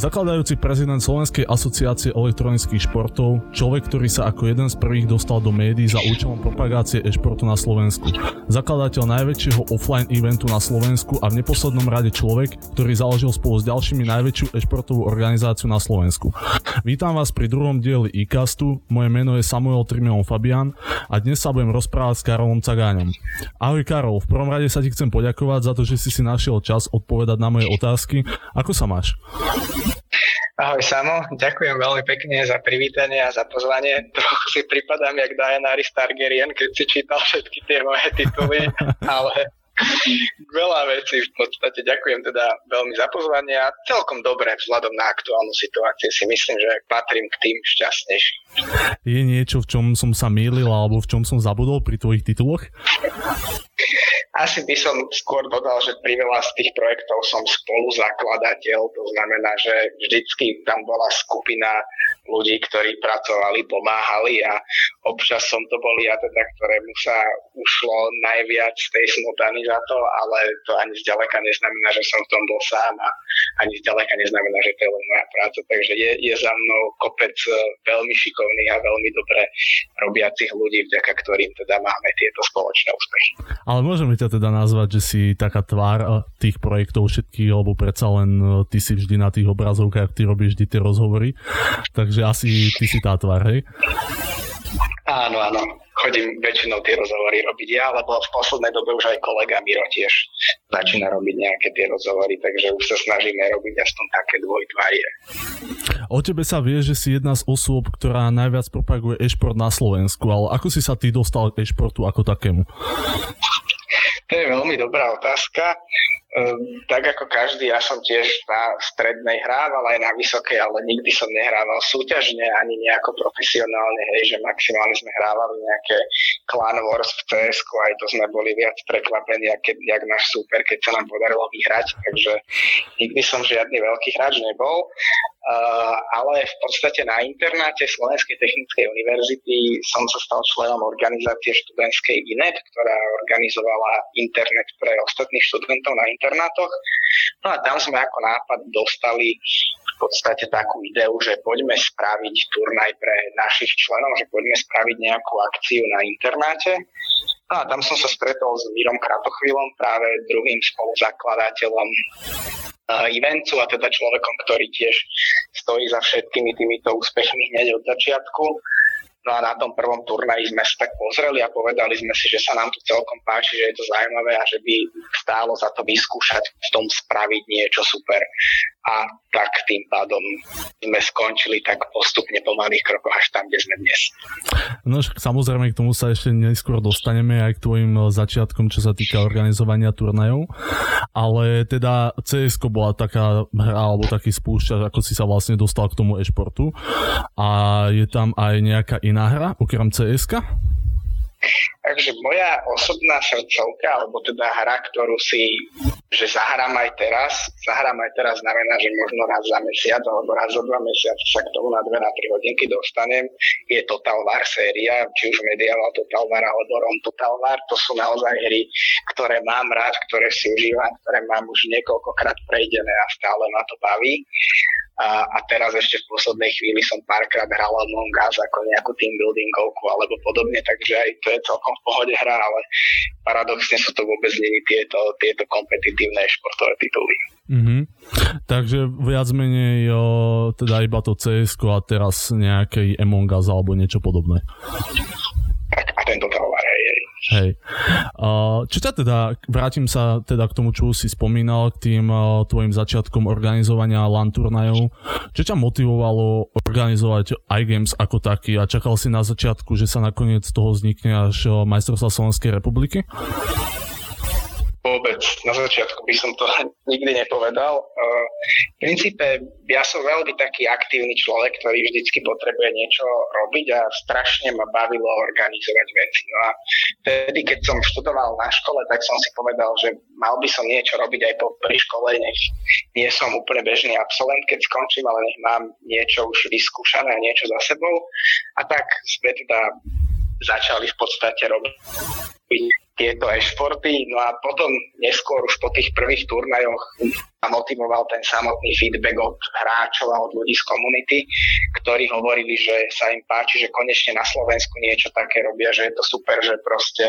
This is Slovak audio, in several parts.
Zakladajúci prezident Slovenskej asociácie elektronických športov, človek, ktorý sa ako jeden z prvých dostal do médií za účelom propagácie e-športu na Slovensku. Zakladateľ najväčšieho offline eventu na Slovensku a v neposlednom rade človek, ktorý založil spolu s ďalšími najväčšiu e-športovú organizáciu na Slovensku. Vítam vás pri druhom dieli e-castu, moje meno je Samuel Trimion Fabian a dnes sa budem rozprávať s Karolom Cagáňom. Ahoj Karol, v prvom rade sa ti chcem poďakovať za to, že si si našiel čas odpovedať na moje otázky. Ako sa máš? Ahoj Samo, ďakujem veľmi pekne za privítanie a za pozvanie. Trochu si pripadám jak Daenerys Targaryen, keď si čítal všetky tie moje tituly, ale veľa vecí v podstate. Ďakujem teda veľmi za pozvanie a celkom dobre vzhľadom na aktuálnu situáciu si myslím, že patrím k tým šťastnejším. Je niečo, v čom som sa mýlil alebo v čom som zabudol pri tvojich tituloch? Asi by som skôr dodal, že pri veľa z tých projektov som spoluzakladateľ, to znamená, že vždycky tam bola skupina ľudí, ktorí pracovali, pomáhali a občas som to bol ja teda, ktorému sa ušlo najviac tej smotany za to, ale to ani zďaleka neznamená, že som v tom bol sám a ani zďaleka neznamená, že to je len moja práca. Takže je, je za mnou kopec e, veľmi šikovných a veľmi dobre robiacich ľudí, vďaka ktorým teda máme tieto spoločné úspechy. Ale môžeme ťa teda nazvať, že si taká tvár e, tých projektov všetkých, lebo predsa len e, ty si vždy na tých obrazovkách, ty robíš vždy tie rozhovory, takže asi ty si tá tvár, hej? Áno, áno. Chodím väčšinou tie rozhovory robiť ja, lebo v poslednej dobe už aj kolega Miro tiež začína robiť nejaké tie rozhovory, takže už sa snažíme robiť aspoň také dvojtvarie. O tebe sa vie, že si jedna z osôb, ktorá najviac propaguje e-šport na Slovensku, ale ako si sa ty dostal k e-športu ako takému? To je veľmi dobrá otázka. Ehm, tak ako každý, ja som tiež na strednej hrával aj na vysokej, ale nikdy som nehrával súťažne ani nejako profesionálne, hej, že maximálne sme hrávali nejaké Clan Wars v cs aj to sme boli viac prekvapení, keď, jak náš super, keď sa nám podarilo vyhrať, takže nikdy som žiadny veľký hráč nebol. Uh, ale v podstate na internáte Slovenskej technickej univerzity som sa stal členom organizácie študentskej INET, ktorá organizovala internet pre ostatných študentov na internátoch. No a tam sme ako nápad dostali v podstate takú ideu, že poďme spraviť turnaj pre našich členov, že poďme spraviť nejakú akciu na internáte. No a tam som sa stretol s Mírom Kratochvílom, práve druhým spoluzakladateľom eventu a teda človekom, ktorý tiež stojí za všetkými týmito úspechmi hneď od začiatku. No a na tom prvom turnaji sme sa tak pozreli a povedali sme si, že sa nám tu celkom páči, že je to zaujímavé a že by stálo za to vyskúšať v tom spraviť niečo super. A tak tým pádom sme skončili tak postupne po malých krokoch až tam, kde sme dnes. No samozrejme k tomu sa ešte neskôr dostaneme aj k tvojim eh, začiatkom, čo sa týka organizovania turnajov, ale teda cs bola taká hra alebo taký spúšťač, ako si sa vlastne dostal k tomu e-športu. A je tam aj nejaká iná hra okrem cs Takže moja osobná srdcovka, alebo teda hra, ktorú si, že zahrám aj teraz, zahrám aj teraz znamená, že možno raz za mesiac alebo raz za dva mesiace sa k tomu na dve na tri hodinky dostanem, je Total War séria, či už Medieval Total War alebo Rom Total War, to sú naozaj hry, ktoré mám rád, ktoré si užívam, ktoré mám už niekoľkokrát prejdené a stále ma to baví. A, a teraz ešte v poslednej chvíli som párkrát hral Among Us ako nejakú team buildingovku alebo podobne, takže aj to je celkom v pohode hra, ale paradoxne sú to vôbec nie tieto, tieto kompetitívne športové tituly. Mm-hmm. Takže viac menej o, teda iba to cs a teraz nejaký Among Us alebo niečo podobné. Hej. Čo ťa teda, vrátim sa teda k tomu, čo si spomínal, k tým tvojim začiatkom organizovania LAN turnajov. Čo ťa motivovalo organizovať iGames ako taký a čakal si na začiatku, že sa nakoniec toho vznikne až majstrovstva Slovenskej republiky? Vôbec. Na začiatku by som to nikdy nepovedal. V princípe ja som veľmi taký aktívny človek, ktorý vždycky potrebuje niečo robiť a strašne ma bavilo organizovať veci. No a vtedy, keď som študoval na škole, tak som si povedal, že mal by som niečo robiť aj po pri škole, nech nie som úplne bežný absolvent, keď skončím, ale nech mám niečo už vyskúšané a niečo za sebou. A tak sme teda začali v podstate robiť tieto e-športy. No a potom neskôr už po tých prvých turnajoch a motivoval ten samotný feedback od hráčov a od ľudí z komunity, ktorí hovorili, že sa im páči, že konečne na Slovensku niečo také robia, že je to super, že proste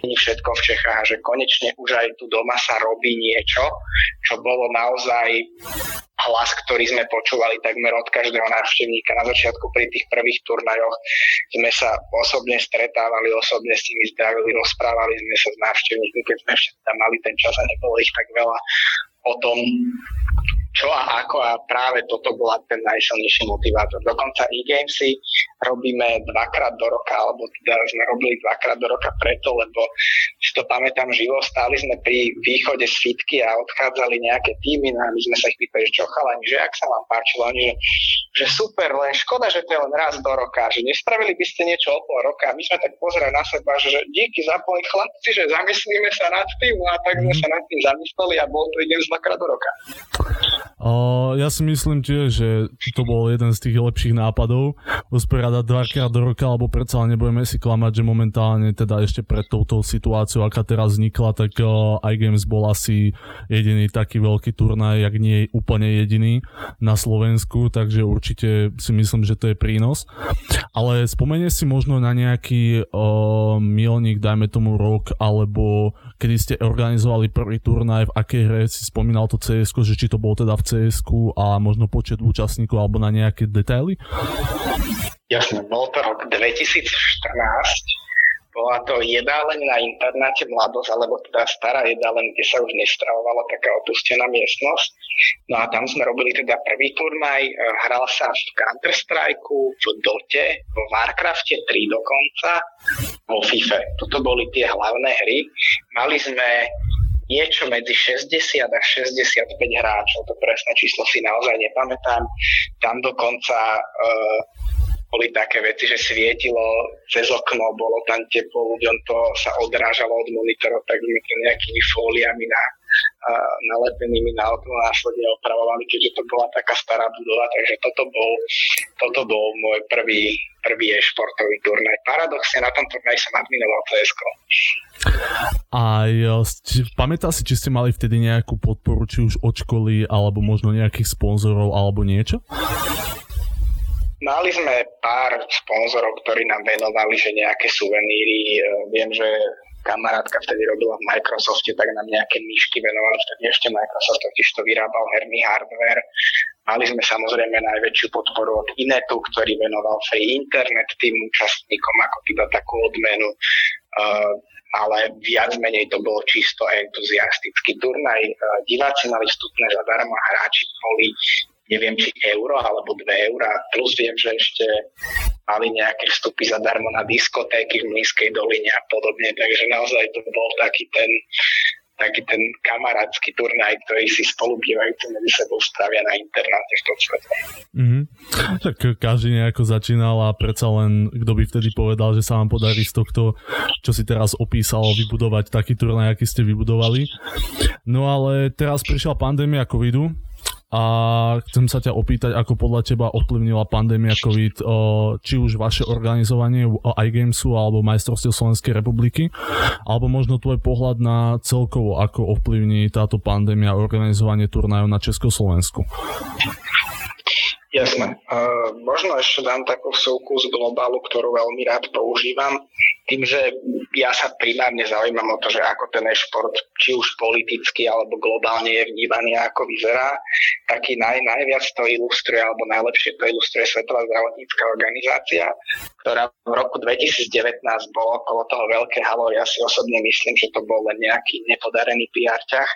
nie všetko v Čechách a že konečne už aj tu doma sa robí niečo, čo bolo naozaj hlas, ktorý sme počúvali takmer od každého návštevníka. Na začiatku pri tých prvých turnajoch sme sa osobne stretávali, osobne s nimi zdravili, rozprávali sme sa s návštevníkmi, keď sme ešte tam mali ten čas a nebolo ich tak veľa o tom, čo a ako a práve toto bola ten najsilnejší motivátor. Dokonca e-gamesy robíme dvakrát do roka, alebo teda sme robili dvakrát do roka preto, lebo si to pamätám živo, stáli sme pri východe z fitky a odchádzali nejaké týmy no a my sme sa ich pýtali, že čo chalani, že ak sa vám páčilo, oni, že, že super, len škoda, že to je len raz do roka, že nespravili by ste niečo o pol roka. My sme tak pozerali na seba, že, díky za chlapci, že zamyslíme sa nad tým a tak sme sa nad tým zamysleli a bol to idem dvakrát do roka. Uh, ja si myslím tiež, že to bol jeden z tých lepších nápadov usporiadať dvakrát do roka, alebo predsa nebudeme si klamať, že momentálne teda ešte pred touto situáciou, aká teraz vznikla, tak uh, iGames bol asi jediný taký veľký turnaj, jak nie úplne jediný na Slovensku, takže určite si myslím, že to je prínos. Ale spomenie si možno na nejaký uh, milník, dajme tomu rok, alebo kedy ste organizovali prvý turnaj, v akej hre si spomínal to CS, že či to bolo teda v cs a možno počet účastníkov alebo na nejaké detaily? Jasne, bol to rok 2014. Bola to jedáleň na internáte Mladosť, alebo teda stará jedáleň, kde sa už nestravovala taká opustená miestnosť. No a tam sme robili teda prvý turnaj, hral sa v Counter-Strike, v Dote, v Warcrafte 3 dokonca, vo FIFA. Toto boli tie hlavné hry. Mali sme niečo medzi 60 a 65 hráčov, to presné číslo si naozaj nepamätám. Tam dokonca uh, boli také veci, že svietilo cez okno, bolo tam teplo, ľuďom to sa odrážalo od monitorov takými nejakými fóliami na, nalepenými na okno následne opravovali, keďže to bola taká stará budova, takže toto bol, toto bol môj prvý, prvý e-športový turnaj. Paradoxne na tom turnaji som adminoval CSK. A pamätá si, či ste mali vtedy nejakú podporu, či už od školy, alebo možno nejakých sponzorov, alebo niečo? Mali sme pár sponzorov, ktorí nám venovali, že nejaké suveníry. E, viem, že kamarátka vtedy robila v Microsofte, tak nám nejaké myšky venovali, vtedy ešte Microsoft totiž to vyrábal herný hardware. Mali sme samozrejme najväčšiu podporu od Inetu, ktorý venoval free internet tým účastníkom ako teda takú odmenu. Uh, ale viac menej to bolo čisto entuziastický turnaj. E, diváci mali vstupné zadarmo a hráči boli neviem, či euro alebo 2 eurá, plus viem, že ešte mali nejaké vstupy zadarmo na diskotéky v Mlínskej doline a podobne, takže naozaj to bol taký ten taký ten kamarátsky turnaj, ktorý si spolubývajúci medzi sebou spravia na internáte v tom svete. Mm-hmm. Tak každý nejako začínal a predsa len kto by vtedy povedal, že sa vám podarí z tohto, čo si teraz opísal, vybudovať taký turnaj, aký ste vybudovali. No ale teraz prišla pandémia covidu, a chcem sa ťa opýtať, ako podľa teba ovplyvnila pandémia COVID či už vaše organizovanie iGamesu alebo majstrovstiev Slovenskej republiky, alebo možno tvoj pohľad na celkovo, ako ovplyvní táto pandémia organizovanie turnajov na Československu. Jasné. Možno ešte dám takú vsúku z globálu, ktorú veľmi rád používam. Tým, že ja sa primárne zaujímam o to, že ako ten e-šport, či už politicky alebo globálne je vnímaný, ako vyzerá, taký naj, najviac to ilustruje, alebo najlepšie to ilustruje Svetová zdravotnícká organizácia, ktorá v roku 2019 bolo okolo toho veľké halo. Ja si osobne myslím, že to bol len nejaký nepodarený PR ťah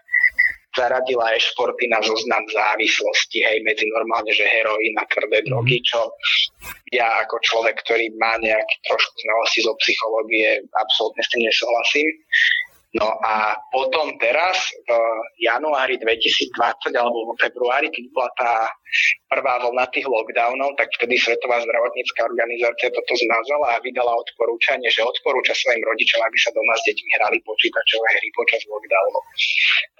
zaradila aj športy na zoznam závislosti, hej, medzi normálne, že heroín a tvrdé mhm. drogy, čo ja ako človek, ktorý má nejaký trošku znalosti zo psychológie, absolútne s tým nesúhlasím. No a potom teraz v januári 2020 alebo v februári, keď bola tá prvá vlna tých lockdownov, tak vtedy Svetová zdravotnícká organizácia toto zmazala a vydala odporúčanie, že odporúča svojim rodičom, aby sa doma s deťmi hrali počítačové hry počas lockdownu.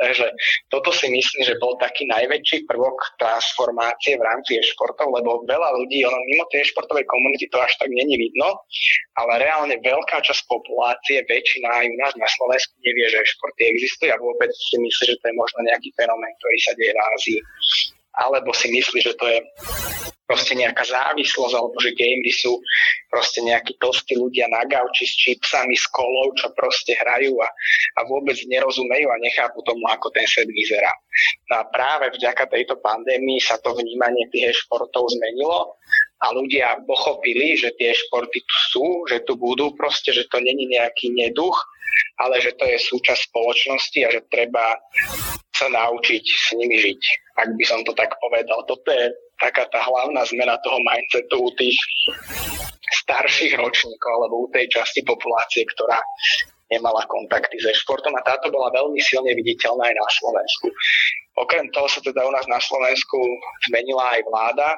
Takže toto si myslím, že bol taký najväčší prvok transformácie v rámci e-športov, lebo veľa ľudí, ono mimo tej e-športovej komunity to až tak není vidno, ale reálne veľká časť populácie, väčšina aj u nás na Slovensku nevie, že športy existujú a vôbec si myslí, že to je možno nejaký fenomén, ktorý sa deje v Ázii. Alebo si myslí, že to je proste nejaká závislosť, alebo že gamery sú proste nejakí tlstí ľudia na gauči s čipsami, s kolou, čo proste hrajú a, a vôbec nerozumejú a nechápu tomu, ako ten svet vyzerá. No a práve vďaka tejto pandémii sa to vnímanie tých športov zmenilo a ľudia pochopili, že tie športy tu sú, že tu budú proste, že to není nejaký neduch, ale že to je súčasť spoločnosti a že treba sa naučiť s nimi žiť, ak by som to tak povedal. Toto je taká tá hlavná zmena toho mindsetu u tých starších ročníkov alebo u tej časti populácie, ktorá nemala kontakty so športom a táto bola veľmi silne viditeľná aj na Slovensku. Okrem toho sa teda u nás na Slovensku zmenila aj vláda,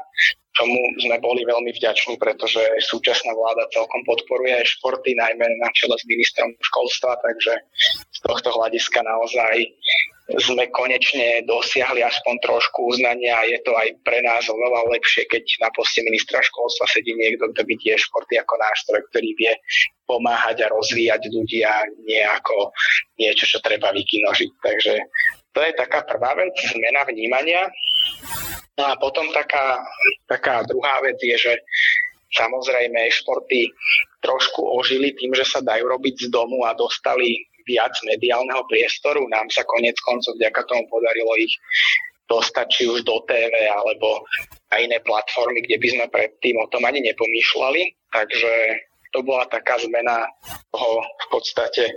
čomu sme boli veľmi vďační, pretože súčasná vláda celkom podporuje športy, najmä na čele s ministrom školstva, takže z tohto hľadiska naozaj sme konečne dosiahli aspoň trošku uznania a je to aj pre nás oveľa lepšie, keď na poste ministra školstva sedí niekto, kto vidie športy ako nástroj, ktorý vie pomáhať a rozvíjať ľudia nie ako niečo, čo treba vykinožiť. Takže to je taká prvá vec, zmena vnímania. No a potom taká, taká druhá vec je, že samozrejme športy trošku ožili tým, že sa dajú robiť z domu a dostali viac mediálneho priestoru. Nám sa konec koncov vďaka tomu podarilo ich dostať či už do TV alebo na iné platformy, kde by sme predtým o tom ani nepomýšľali. Takže to bola taká zmena toho v podstate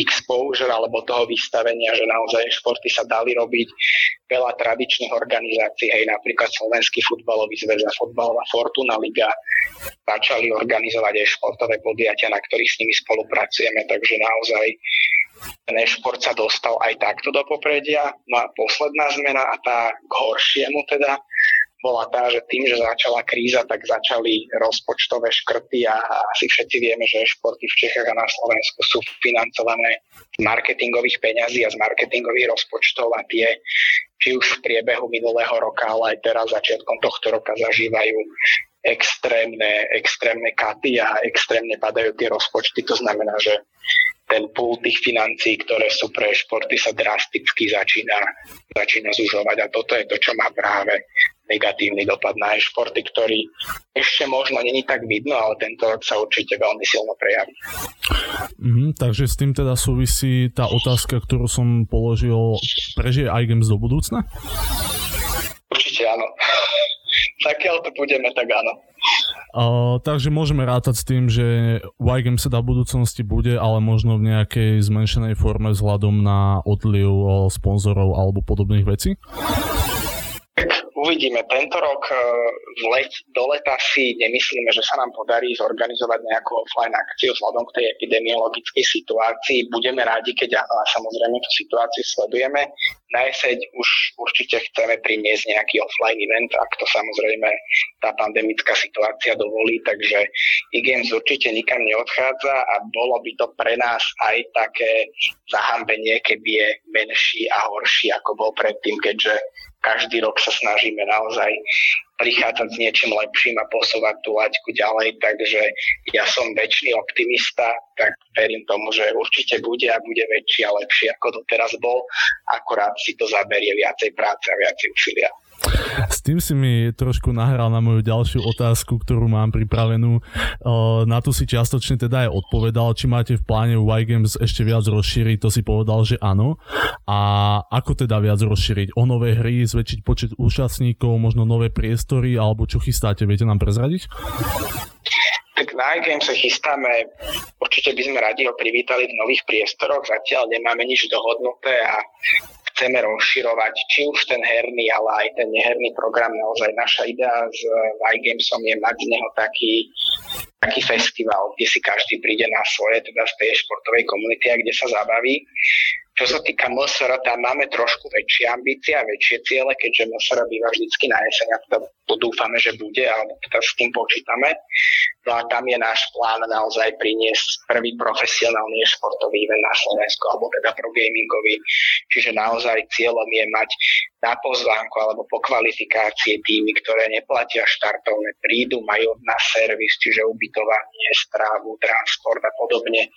exposure alebo toho vystavenia, že naozaj športy sa dali robiť. Veľa tradičných organizácií, aj napríklad Slovenský futbalový zväz a futbalová Fortuna Liga začali organizovať aj športové podujatia, na ktorých s nimi spolupracujeme, takže naozaj ten šport sa dostal aj takto do popredia. No a posledná zmena a tá k horšiemu teda bola tá, že tým, že začala kríza, tak začali rozpočtové škrty a asi všetci vieme, že športy v Čechách a na Slovensku sú financované z marketingových peňazí a z marketingových rozpočtov a tie či už v priebehu minulého roka, ale aj teraz začiatkom tohto roka zažívajú extrémne, extrémne katy a extrémne padajú tie rozpočty. To znamená, že ten púl tých financií, ktoré sú pre športy, sa drasticky začína, začína zužovať. A toto je to, čo má práve negatívny dopad na e-športy, ktorý ešte možno není tak vidno, ale tento rok sa určite veľmi silno prejaví. Mm, takže s tým teda súvisí tá otázka, ktorú som položil, prežije iGames do budúcna? Určite áno. Zakiaľ to budeme, tak áno. Uh, takže môžeme rátať s tým, že YGame sa v budúcnosti bude, ale možno v nejakej zmenšenej forme vzhľadom na odliv sponzorov alebo podobných vecí? Uvidíme. Tento rok e, v let, do leta si nemyslíme, že sa nám podarí zorganizovať nejakú offline akciu vzhľadom k tej epidemiologickej situácii. Budeme rádi, keď a samozrejme tú situáciu sledujeme. Na jeseň už určite chceme priniesť nejaký offline event, ak to samozrejme tá pandemická situácia dovolí, takže e-games určite nikam neodchádza a bolo by to pre nás aj také zahambenie, keby je menší a horší, ako bol predtým, keďže každý rok sa snažíme naozaj prichádzať s niečím lepším a posúvať tú laťku ďalej, takže ja som väčší optimista, tak verím tomu, že určite bude a bude väčší a lepší ako to teraz bol, akorát si to zaberie viacej práce a viacej úsilia. S tým si mi trošku nahral na moju ďalšiu otázku, ktorú mám pripravenú. Na tu si čiastočne teda aj odpovedal, či máte v pláne Y Games ešte viac rozšíriť, to si povedal, že áno. A ako teda viac rozšíriť? O nové hry, zväčšiť počet účastníkov, možno nové priestory, alebo čo chystáte, viete nám prezradiť? Tak na iGame sa chystáme, určite by sme radi ho privítali v nových priestoroch, zatiaľ nemáme nič dohodnuté a chceme rozširovať či už ten herný, ale aj ten neherný program. Naozaj naša idea s iGamesom je mať z neho taký taký festival, kde si každý príde na svoje, teda z tej športovej komunity, kde sa zabaví. Čo sa týka MSR, tam máme trošku väčšie ambície a väčšie ciele, keďže MSR býva vždycky na jeseň a teda dúfame, že bude, alebo teda s tým počítame. No a tam je náš plán naozaj priniesť prvý profesionálny športový event na Slovensku, alebo teda pro gamingový. Čiže naozaj cieľom je mať na pozvánku alebo po kvalifikácie týmy, ktoré neplatia štartovné, prídu, majú na servis, čiže ubytovanie, strávu, transport a podobne.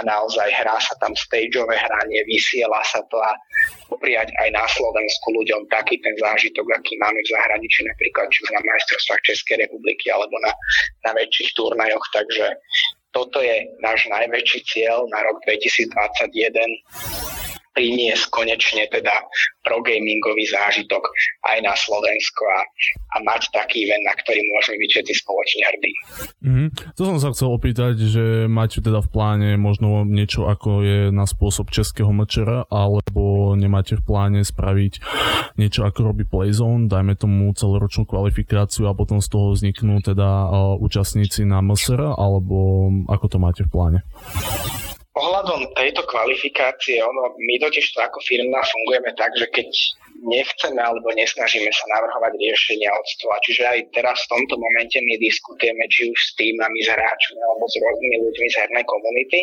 A naozaj hrá sa tam stageové hranie, vysiela sa to a popriať aj na Slovensku ľuďom taký ten zážitok, aký máme v zahraničí, napríklad či už na majstrovstvách Českej republiky alebo na, na väčších turnajoch. Takže toto je náš najväčší cieľ na rok 2021 priniesť konečne teda progamingový zážitok aj na Slovensko a, a mať taký event, na ktorý môžeme byť všetci spoločne hrdí. Mm-hmm. To som sa chcel opýtať, že máte teda v pláne možno niečo ako je na spôsob českého mečera, alebo nemáte v pláne spraviť niečo ako robí Playzone, dajme tomu celoročnú kvalifikáciu a potom z toho vzniknú teda účastníci na MSR, alebo ako to máte v pláne? Ohľadom tejto kvalifikácie, ono, my totiž to ako firma fungujeme tak, že keď nechceme alebo nesnažíme sa navrhovať riešenia od stola. Čiže aj teraz v tomto momente my diskutujeme či už s týmami, s hráčmi alebo s rôznymi ľuďmi z hernej komunity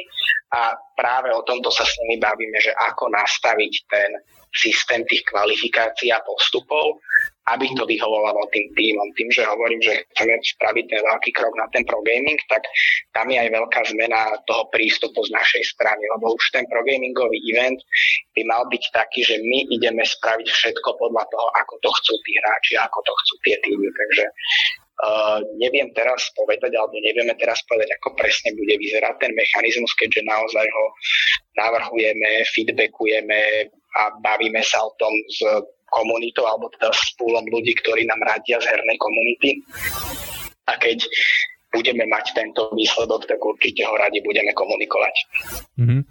a práve o tomto sa s nimi bavíme, že ako nastaviť ten systém tých kvalifikácií a postupov, aby to vyhovovalo tým týmom. Tým, že hovorím, že chceme spraviť ten veľký krok na ten progaming, tak tam je aj veľká zmena toho prístupu z našej strany, lebo už ten progamingový event by mal byť taký, že my ideme spraviť všetko podľa toho, ako to chcú tí hráči, ako to chcú tie týmy. Takže Uh, neviem teraz povedať, alebo nevieme teraz povedať, ako presne bude vyzerať ten mechanizmus, keďže naozaj ho navrhujeme, feedbackujeme a bavíme sa o tom s komunitou alebo teda s púlom ľudí, ktorí nám radia z hernej komunity. A keď budeme mať tento výsledok, tak určite ho radi budeme komunikovať. Mm-hmm.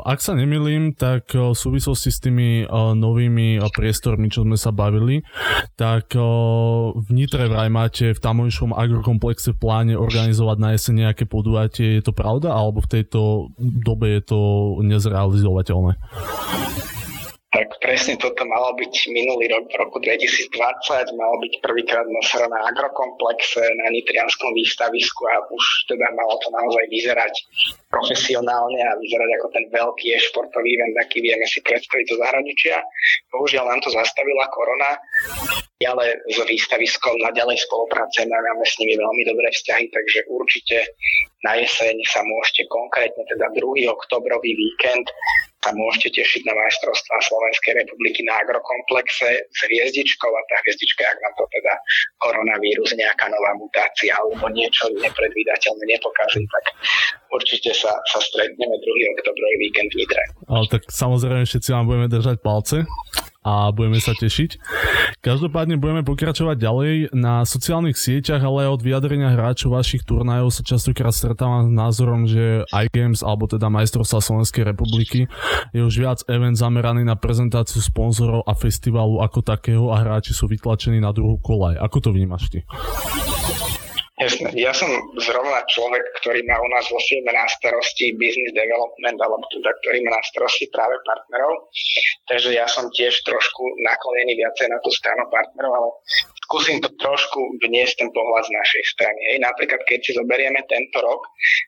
Ak sa nemilím, tak v súvislosti s tými novými priestormi, čo sme sa bavili, tak v Nitre vraj máte v tamojšom agrokomplexe v pláne organizovať na jeseň nejaké podujatie. Je to pravda? Alebo v tejto dobe je to nezrealizovateľné? Tak presne toto malo byť minulý rok, v roku 2020, malo byť prvýkrát na na agrokomplexe, na Nitrianskom výstavisku a už teda malo to naozaj vyzerať profesionálne a vyzerať ako ten veľký e-športový event, aký vieme si predstaviť do zahraničia. Bohužiaľ nám to zastavila korona, ale s výstaviskom naďalej spolupracujeme, máme s nimi veľmi dobré vzťahy, takže určite na jeseň sa môžete konkrétne, teda 2. oktobrový víkend, sa môžete tešiť na majstrovstvá Slovenskej republiky na agrokomplexe s hviezdičkou a tá hviezdička, ak nám to teda koronavírus, nejaká nová mutácia alebo niečo nepredvídateľné nepokazí, tak určite sa, sa stretneme 2. oktobrový víkend v Nitre. Ale tak samozrejme všetci vám budeme držať palce a budeme sa tešiť. Každopádne budeme pokračovať ďalej. Na sociálnych sieťach, ale aj od vyjadrenia hráčov vašich turnajov sa častokrát stretávam s názorom, že iGames alebo teda majstrovstvá Slovenskej republiky je už viac event zameraný na prezentáciu sponzorov a festivalu ako takého a hráči sú vytlačení na druhú kolaj. Ako to vnímaš ty? Jasne. Ja som zrovna človek, ktorý má u nás vo firme na starosti business development, alebo teda, ktorý má na starosti práve partnerov. Takže ja som tiež trošku naklonený viacej na tú stranu partnerov, ale skúsim to trošku vniesť ten pohľad z našej strany. Hej, napríklad, keď si zoberieme tento rok,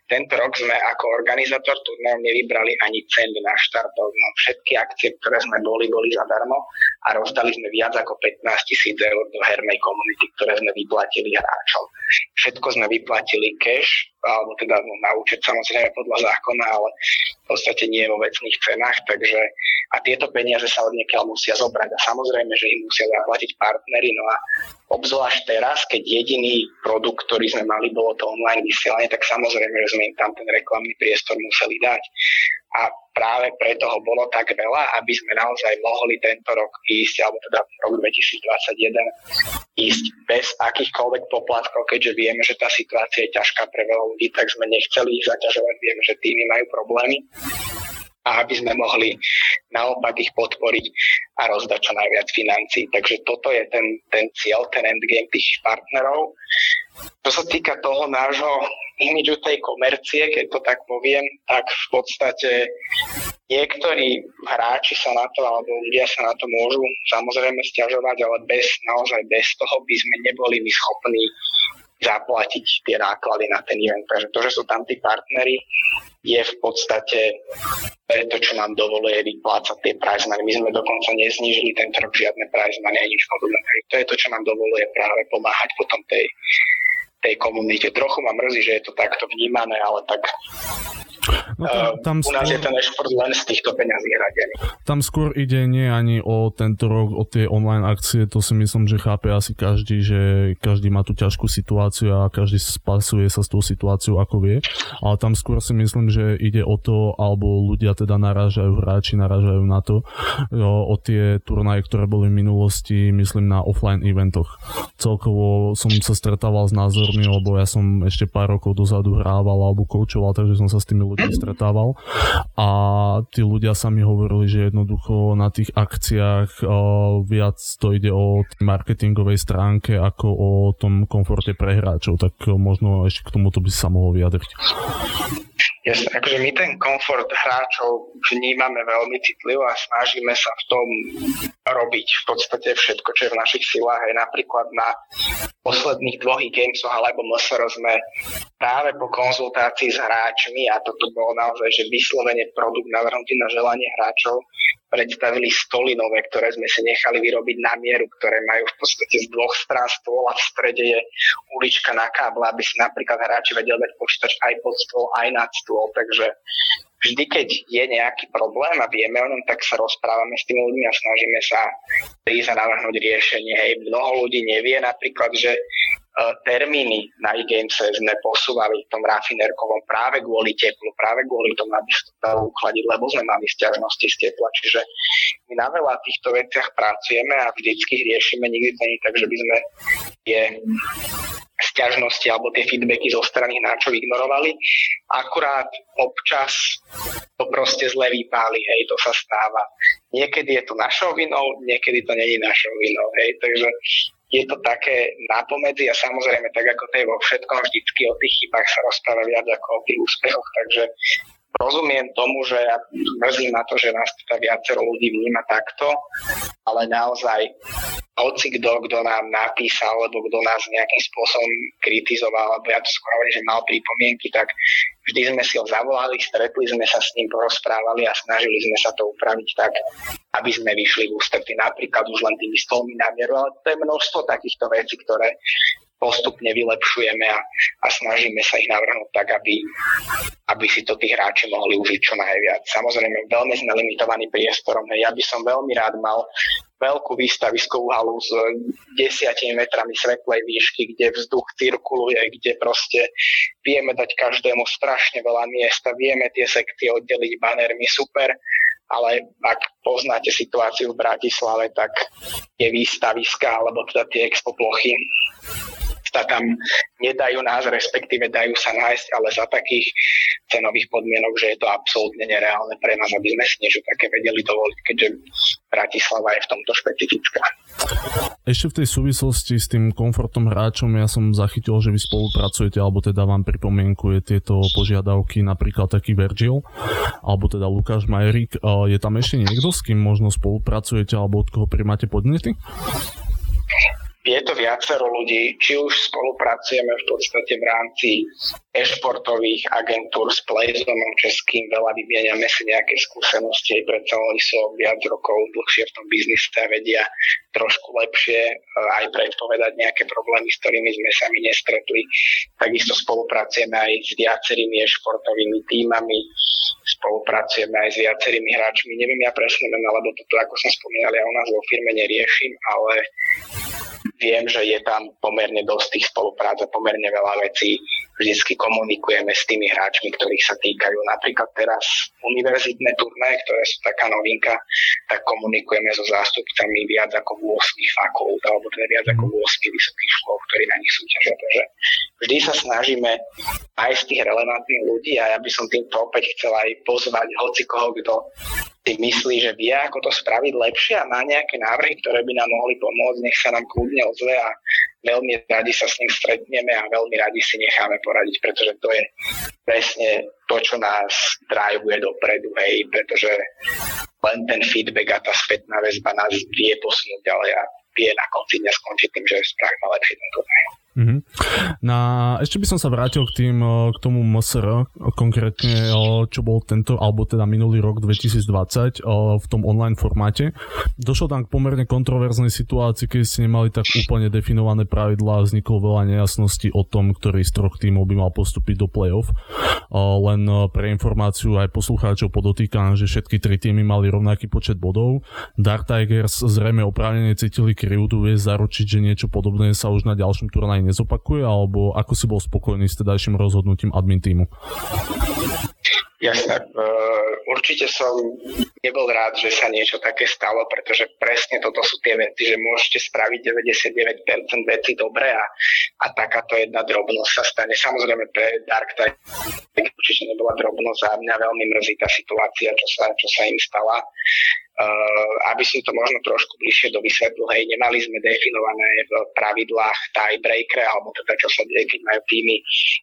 tento rok sme ako organizátor turnajov nevybrali ani cent na štartov. No, všetky akcie, ktoré sme boli, boli zadarmo a rozdali sme viac ako 15 tisíc eur do hernej komunity, ktoré sme vyplatili hráčom. Všetko sme vyplatili cash, alebo teda no, na účet samozrejme podľa zákona, ale v podstate nie vo vecných cenách, takže a tieto peniaze sa od niekiaľ musia zobrať. A samozrejme, že ich musia zaplatiť partnery, no a obzvlášť teraz, keď jediný produkt, ktorý sme mali, bolo to online vysielanie, tak samozrejme, že sme im tam ten reklamný priestor museli dať a práve preto ho bolo tak veľa, aby sme naozaj mohli tento rok ísť, alebo teda rok 2021 ísť bez akýchkoľvek poplatkov, keďže vieme, že tá situácia je ťažká pre veľa ľudí, tak sme nechceli ich zaťažovať, vieme, že tými majú problémy. A aby sme mohli naopak ich podporiť a rozdať čo najviac financí. Takže toto je ten, ten cieľ, ten endgame tých partnerov. Čo sa týka toho nášho imidžu tej komercie, keď to tak poviem, tak v podstate niektorí hráči sa na to, alebo ľudia sa na to môžu samozrejme stiažovať, ale bez, naozaj bez toho by sme neboli my schopní zaplatiť tie náklady na ten event. Takže to, že sú tam tí partnery, je v podstate to, čo nám dovoluje vyplácať tie prize money. My sme dokonca neznížili tento rok žiadne prize money a nič. To je to, čo nám dovoluje práve pomáhať potom tej, tej komunite. Trochu ma mrzí, že je to takto vnímané, ale tak No tam, tam uh, u nás skôr, je ten šport len z týchto peňazí hradený. Tam skôr ide nie ani o tento rok, o tie online akcie, to si myslím, že chápe asi každý, že každý má tú ťažkú situáciu a každý spasuje sa s tou situáciou ako vie, ale tam skôr si myslím, že ide o to, alebo ľudia teda narážajú, hráči narážajú na to, o, o tie turnaje, ktoré boli v minulosti, myslím na offline eventoch. Celkovo som sa stretával s názormi, lebo ja som ešte pár rokov dozadu hrával alebo koučoval, takže som sa s tými ľudí stretával a tí ľudia sa mi hovorili, že jednoducho na tých akciách viac to ide o marketingovej stránke ako o tom komforte pre hráčov, tak možno ešte k tomuto by sa mohol vyjadriť. Jasne, akože my ten komfort hráčov vnímame veľmi citlivo a snažíme sa v tom robiť v podstate všetko, čo je v našich silách. Aj napríklad na posledných dvoch gamesoch alebo MSR sme práve po konzultácii s hráčmi, a toto bolo naozaj, že vyslovene produkt navrhnutý na želanie hráčov, predstavili stoly nové, ktoré sme si nechali vyrobiť na mieru, ktoré majú v podstate z dvoch strán stôl a v strede je ulička na káble, aby si napríklad hráči vedeli dať počítač aj pod stôl, aj nad stôl. Takže vždy, keď je nejaký problém a vieme o ňom, tak sa rozprávame s tými ľuďmi a snažíme sa prísť a navrhnúť riešenie. Hej, mnoho ľudí nevie napríklad, že E, termíny na e-games sme posúvali v tom rafinerkovom práve kvôli teplu, práve kvôli tomu, aby sa to uchladiť, lebo sme mali stiažnosti z tepla. Čiže my na veľa týchto veciach pracujeme a vždycky ich riešime. Nikdy to nie tak, že by sme tie stiažnosti alebo tie feedbacky zo strany hráčov ignorovali. Akurát občas to proste zle vypáli, hej, to sa stáva. Niekedy je to našou vinou, niekedy to není našou vinou, hej, takže je to také nápomedzi a samozrejme tak ako to je vo všetkom vždycky o tých chybách sa rozpráva viac ako o tých úspechoch, takže rozumiem tomu, že ja mrzí ma to, že nás teda viacero ľudí vníma takto, ale naozaj hoci kto, kto nám napísal, alebo kto nás nejakým spôsobom kritizoval, alebo ja to skôr hovorím, že mal pripomienky, tak vždy sme si ho zavolali, stretli sme sa s ním, porozprávali a snažili sme sa to upraviť tak, aby sme vyšli v ústretí. Napríklad už len tými stolmi na mieru, ale to je množstvo takýchto vecí, ktoré postupne vylepšujeme a, a snažíme sa ich navrhnúť tak, aby, aby si to tí hráči mohli užiť čo najviac. Samozrejme, veľmi sme limitovaní priestorom. Ja by som veľmi rád mal veľkú výstaviskovú halu s desiatimi metrami svetlej výšky, kde vzduch cirkuluje, kde proste vieme dať každému strašne veľa miesta, vieme tie sekcie oddeliť banermi, super, ale ak poznáte situáciu v Bratislave, tak je výstaviska alebo teda tie expo plochy sa tam nedajú nás, respektíve dajú sa nájsť, ale za takých cenových podmienok, že je to absolútne nereálne pre nás, aby sme si niečo také vedeli dovoliť, keďže Bratislava je v tomto špecifická. Ešte v tej súvislosti s tým komfortom hráčom ja som zachytil, že vy spolupracujete, alebo teda vám pripomienkuje tieto požiadavky napríklad taký Virgil, alebo teda Lukáš Majerík. Je tam ešte niekto, s kým možno spolupracujete, alebo od koho primáte podnety? Je to viacero ľudí, či už spolupracujeme v podstate v rámci e-športových agentúr s Playzonom českým, veľa vymieňame si nejaké skúsenosti, preto oni sú viac rokov dlhšie v tom biznise a vedia trošku lepšie e, aj predpovedať nejaké problémy, s ktorými sme sami nestretli. Takisto spolupracujeme aj s viacerými e-športovými týmami, spolupracujeme aj s viacerými hráčmi. Neviem ja presne lebo toto, ako som spomínal, ja u nás vo firme neriešim, ale viem, že je tam pomerne dosť tých spoluprác a pomerne veľa vecí. Vždycky komunikujeme s tými hráčmi, ktorých sa týkajú. Napríklad teraz univerzitné turné, ktoré sú taká novinka, tak komunikujeme so zástupcami viac ako 8 fakult, alebo teda viac ako 8 vysokých škôl, ktorí na nich súťažia. Takže vždy sa snažíme nájsť tých relevantných ľudí a ja by som týmto opäť chcel aj pozvať hoci koho, kto si myslí, že vie, ako to spraviť lepšie a má nejaké návrhy, ktoré by nám mohli pomôcť, nech sa nám kľudne ozve a veľmi radi sa s ním stretneme a veľmi radi si necháme poradiť, pretože to je presne to, čo nás drivuje dopredu, hej, pretože len ten feedback a tá spätná väzba nás vie posunúť ďalej a vie na konci dňa skončiť tým, že spravíme lepšie ten turnaj. Mm-hmm. Na, ešte by som sa vrátil k tým, k tomu MSR, konkrétne, čo bol tento, alebo teda minulý rok 2020 v tom online formáte. Došlo tam k pomerne kontroverznej situácii, keď ste nemali tak úplne definované pravidlá, vzniklo veľa nejasností o tom, ktorý z troch tímov by mal postúpiť do play-off. Len pre informáciu aj poslucháčov podotýkam, že všetky tri týmy mali rovnaký počet bodov. Dark Tigers zrejme oprávnene cítili krivdu, vie zaručiť, že niečo podobné sa už na ďalšom turnaji aj nezopakuje, alebo ako si bol spokojný s tedajším rozhodnutím admin týmu? Jasné. Určite som nebol rád, že sa niečo také stalo, pretože presne toto sú tie veci, že môžete spraviť 99% veci dobre a, a takáto jedna drobnosť sa stane. Samozrejme pre Dark Tide určite nebola drobnosť a mňa veľmi mrzí tá situácia, čo sa, čo sa im stala. Uh, aby som to možno trošku bližšie dovysvetlil, hej, nemali sme definované v pravidlách tiebreaker, alebo teda čo sa deje, keď majú týmy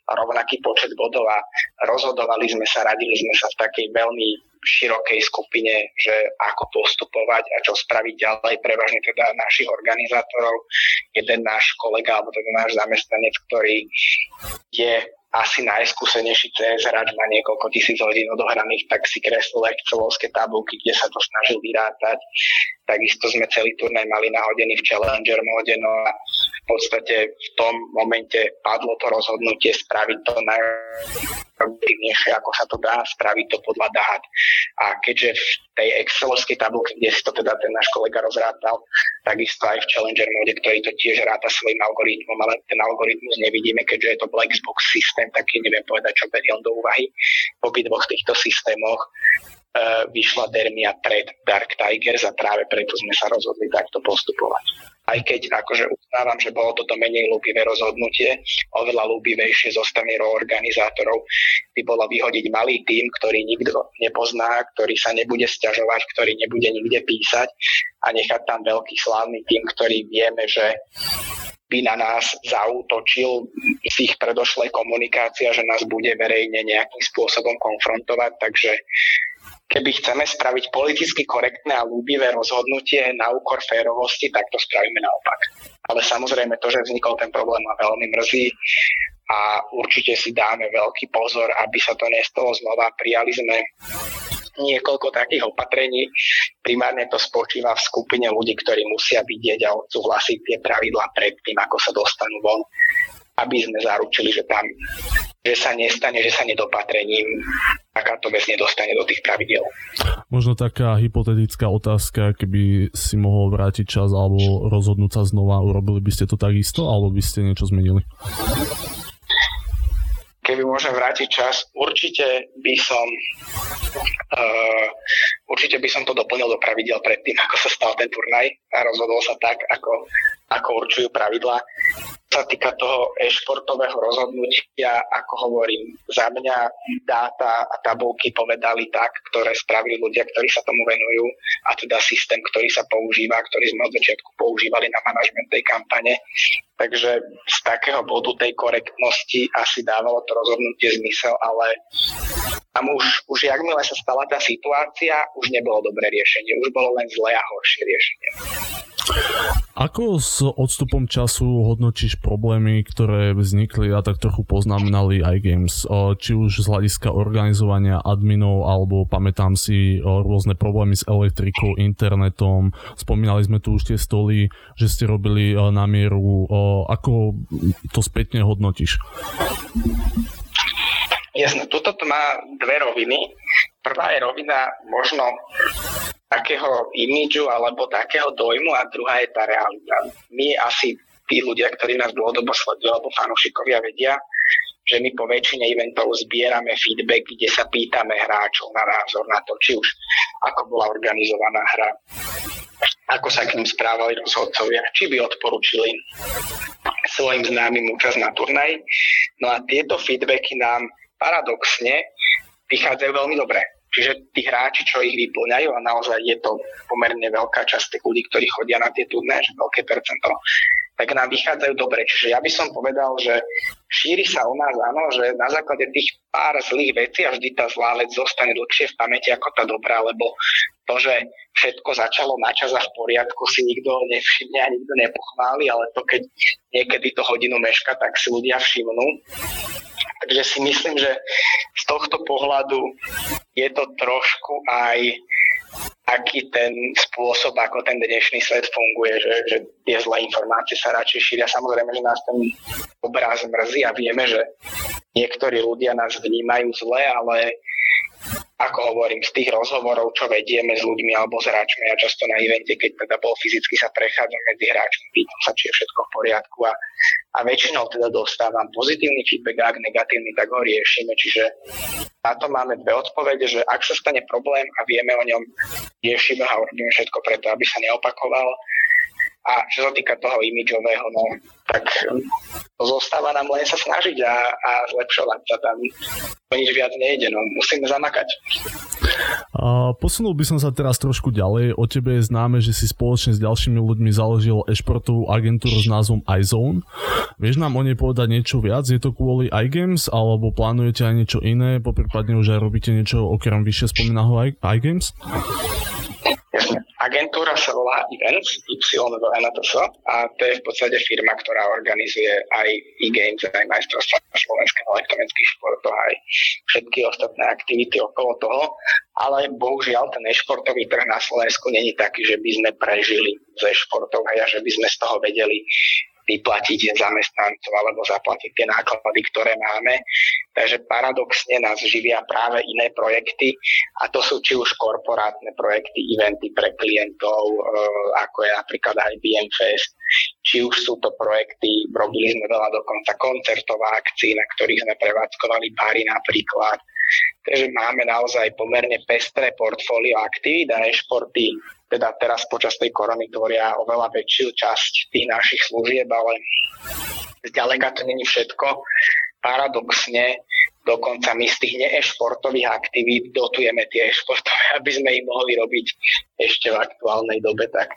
rovnaký počet bodov a rozhodovali sme sa, radili sme sa v takej veľmi širokej skupine, že ako postupovať a čo spraviť ďalej, prevažne teda našich organizátorov. Jeden náš kolega, alebo teda náš zamestnanec, ktorý je asi najskúsenejší CS hráč má niekoľko tisíc hodín odohraných, tak si kreslil excelovské tabulky, kde sa to snažil vyrátať. Takisto sme celý turnaj mali nahodený v Challenger móde, no a v podstate v tom momente padlo to rozhodnutie spraviť to na efektívnejšie, ako sa to dá, spraviť to podľa dát. A keďže v tej Excelovskej tabulke, kde si to teda ten náš kolega rozrátal, takisto aj v Challenger mode, ktorý to tiež ráta svojim algoritmom, ale ten algoritmus nevidíme, keďže je to black systém, tak neviem povedať, čo berie on do úvahy. V obidvoch týchto systémoch vyšla Dermia pred Dark Tigers a práve preto sme sa rozhodli takto postupovať. Aj keď akože uznávam, že bolo toto menej ľúbivé rozhodnutie, oveľa ľúbivejšie zo strany organizátorov by bolo vyhodiť malý tým, ktorý nikto nepozná, ktorý sa nebude stiažovať, ktorý nebude nikde písať a nechať tam veľký slávny tým, ktorý vieme, že by na nás zautočil z ich predošlej komunikácia, že nás bude verejne nejakým spôsobom konfrontovať, takže keby chceme spraviť politicky korektné a ľúbivé rozhodnutie na úkor férovosti, tak to spravíme naopak. Ale samozrejme to, že vznikol ten problém ma veľmi mrzí a určite si dáme veľký pozor, aby sa to nestalo znova. Prijali sme niekoľko takých opatrení. Primárne to spočíva v skupine ľudí, ktorí musia vidieť a odsúhlasiť tie pravidlá predtým, ako sa dostanú von aby sme zaručili, že tam že sa nestane, že sa nedopatrením takáto vec nedostane do tých pravidel. Možno taká hypotetická otázka, keby si mohol vrátiť čas alebo rozhodnúť sa znova, urobili by ste to takisto, alebo by ste niečo zmenili? Keby môžem vrátiť čas, určite by som uh, určite by som to doplnil do pravidel predtým, ako sa stal ten turnaj a rozhodol sa tak, ako, ako určujú pravidla sa týka toho e-športového rozhodnutia, ako hovorím, za mňa dáta a tabulky povedali tak, ktoré spravili ľudia, ktorí sa tomu venujú a teda systém, ktorý sa používa, ktorý sme od začiatku používali na manažment tej kampane. Takže z takého bodu tej korektnosti asi dávalo to rozhodnutie zmysel, ale tam už, už jakmile sa stala tá situácia, už nebolo dobré riešenie, už bolo len zlé a horšie riešenie. Ako s odstupom času hodnotíš problémy, ktoré vznikli a tak trochu poznamenali iGames? Či už z hľadiska organizovania adminov, alebo pamätám si rôzne problémy s elektrikou, internetom. Spomínali sme tu už tie stoly, že ste robili na mieru. Ako to spätne hodnotíš? Jasné, toto má dve roviny. Prvá je rovina možno takého imidžu alebo takého dojmu a druhá je tá realita. My asi tí ľudia, ktorí nás dlhodobo sledujú alebo fanúšikovia vedia, že my po väčšine eventov zbierame feedback, kde sa pýtame hráčov na názor na to, či už ako bola organizovaná hra, ako sa k ním správali rozhodcovia, či by odporučili svojim známym účasť na turnaji. No a tieto feedbacky nám paradoxne vychádzajú veľmi dobre. Čiže tí hráči, čo ich vyplňajú, a naozaj je to pomerne veľká časť tých ľudí, ktorí chodia na tie že veľké percento, tak nám vychádzajú dobre. Čiže ja by som povedal, že šíri sa u nás, áno, že na základe tých pár zlých vecí a vždy tá zlá vec zostane dlhšie v pamäti ako tá dobrá, lebo to, že všetko začalo na čas a v poriadku, si nikto nevšimne a nikto nepochváli, ale to, keď niekedy to hodinu meška, tak si ľudia všimnú. Takže si myslím, že z tohto pohľadu je to trošku aj aký ten spôsob, ako ten dnešný svet funguje, že, že tie zlé informácie sa radšej šíria. Samozrejme, že nás ten obráz mrzí a vieme, že niektorí ľudia nás vnímajú zle, ale ako hovorím, z tých rozhovorov, čo vedieme s ľuďmi alebo s hráčmi, ja často na evente, keď teda bol fyzicky sa prechádzam medzi hráčmi, pýtam sa, či je všetko v poriadku a, a väčšinou teda dostávam pozitívny feedback, ak negatívny, tak ho riešime, čiže na to máme dve odpovede, že ak sa stane problém a vieme o ňom, riešime a urobíme všetko preto, aby sa neopakoval a čo sa týka toho imidžového, no tak zostáva nám len sa snažiť a, a zlepšovať sa tam. O nič viac nejde, no musíme zamakať. Posunul by som sa teraz trošku ďalej. O tebe je známe, že si spoločne s ďalšími ľuďmi založil e-športovú agentúru s názvom iZone. Vieš nám o nej povedať niečo viac? Je to kvôli iGames alebo plánujete aj niečo iné? Poprípadne už aj robíte niečo okrem vyššie spomínaného iGames? Agentúra sa volá Events, YVNTS, a to je v podstate firma, ktorá organizuje aj e-games, aj majstrovstvá slovenského elektronických športov, aj všetky ostatné aktivity okolo toho. Ale bohužiaľ ten e-športový trh na Slovensku není taký, že by sme prežili ze športov a že by sme z toho vedeli vyplatiť zamestnancov alebo zaplatiť tie náklady, ktoré máme. Takže paradoxne nás živia práve iné projekty a to sú či už korporátne projekty, eventy pre klientov, e, ako je napríklad IBM Fest, či už sú to projekty, robili sme veľa dokonca koncertov a akcií, na ktorých sme prevádzkovali bary napríklad. Takže máme naozaj pomerne pestré portfólio aktivít a e-športy teda teraz počas tej korony tvoria oveľa väčšiu časť tých našich služieb, ale zďaleka to není všetko. Paradoxne dokonca my z tých neešportových aktivít dotujeme tie športové, aby sme ich mohli robiť ešte v aktuálnej dobe. Tak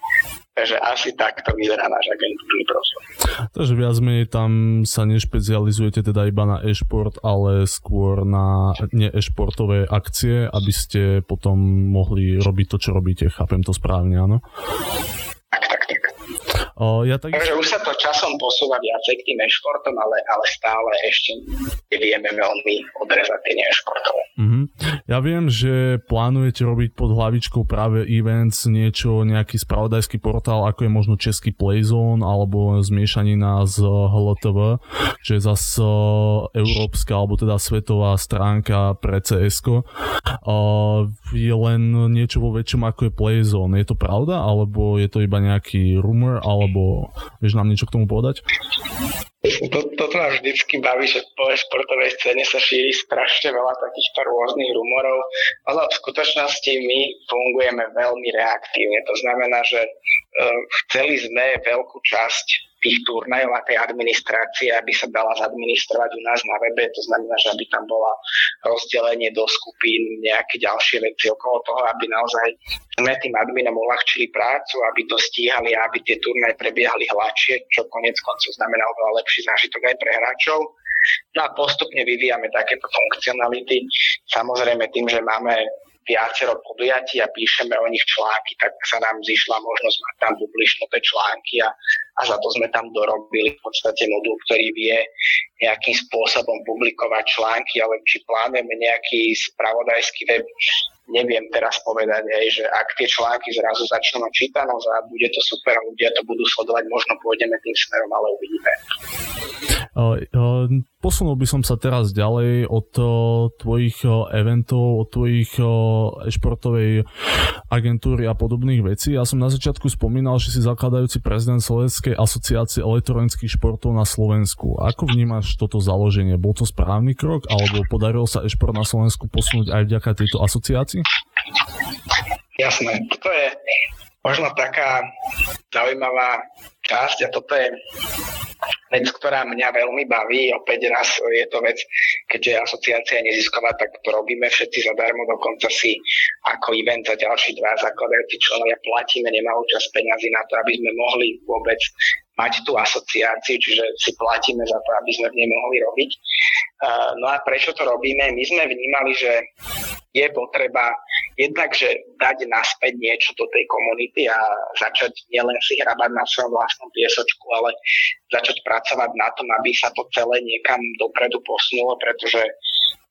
Takže asi takto vyzerá náš agentúrny profil. Takže viac menej tam sa nešpecializujete teda iba na e-šport, ale skôr na ne-e-športové akcie, aby ste potom mohli robiť to, čo robíte. Chápem to správne, áno? O, ja tak... Takže už sa to časom posúva viacej k tým e-športom, ale, ale stále ešte nevieme veľmi odrezať tie e-športové. Mm-hmm. Ja viem, že plánujete robiť pod hlavičkou práve events niečo, nejaký spravodajský portál, ako je možno český Playzone alebo zmiešanina z HLTV, čo je zase európska alebo teda svetová stránka pre cs Je len niečo vo väčšom ako je Playzone. Je to pravda? Alebo je to iba nejaký rumor? Alebo alebo vieš nám niečo k tomu povedať? To, toto nás vždycky baví, že po športovej scéne sa šíri strašne veľa takýchto rôznych rumorov, ale v skutočnosti my fungujeme veľmi reaktívne. To znamená, že uh, chceli sme veľkú časť tých turnajov a tej administrácie, aby sa dala zadministrovať u nás na webe. To znamená, že aby tam bola rozdelenie do skupín, nejaké ďalšie veci okolo toho, aby naozaj sme tým adminom uľahčili prácu, aby to stíhali a aby tie turnaje prebiehali hladšie, čo konec koncov znamená oveľa lepší zážitok aj pre hráčov. No a postupne vyvíjame takéto funkcionality. Samozrejme tým, že máme viacero podujatí a píšeme o nich články, tak sa nám zišla možnosť mať tam publišnuté články a, a za to sme tam dorobili v podstate modul, ktorý vie nejakým spôsobom publikovať články, ale či plánujeme nejaký spravodajský web, neviem teraz povedať, hej, že ak tie články zrazu začnú mať čítanosť a bude to super ľudia to budú sledovať, možno pôjdeme tým smerom, ale uvidíme. Posunul by som sa teraz ďalej od tvojich eventov, od tvojich športovej agentúry a podobných vecí. Ja som na začiatku spomínal, že si zakladajúci prezident Slovenskej asociácie elektronických športov na Slovensku. Ako vnímaš toto založenie? Bol to správny krok, alebo podarilo sa e-šport na Slovensku posunúť aj vďaka tejto asociácii? Jasné, toto je možno taká zaujímavá časť a toto je vec, ktorá mňa veľmi baví. Opäť raz je to vec, keďže asociácia je nezisková, tak to robíme všetci zadarmo. Dokonca si ako event za ďalší dva zakladajúci členovia platíme nemalú časť peňazí na to, aby sme mohli vôbec mať tú asociáciu, čiže si platíme za to, aby sme v nej mohli robiť. No a prečo to robíme? My sme vnímali, že je potreba jednak, že dať naspäť niečo do tej komunity a začať nielen si hrabať na svojom vlastnom piesočku, ale začať pracovať na tom, aby sa to celé niekam dopredu posunulo, pretože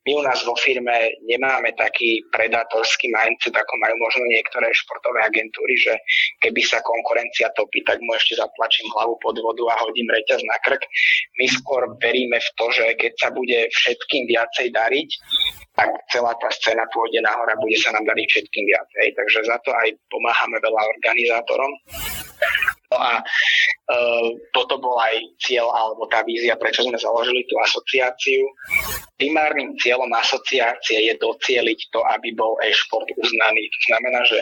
my u nás vo firme nemáme taký predatorský mindset, ako majú možno niektoré športové agentúry, že keby sa konkurencia topí, tak mu ešte zatlačím hlavu pod vodu a hodím reťaz na krk. My skôr veríme v to, že keď sa bude všetkým viacej dariť, tak celá tá scéna pôjde nahor a bude sa nám dariť všetkým viacej. Takže za to aj pomáhame veľa organizátorom. No a e, toto bol aj cieľ alebo tá vízia, prečo sme založili tú asociáciu. Primárnym cieľom asociácie je docieliť to, aby bol e-šport uznaný. To znamená, že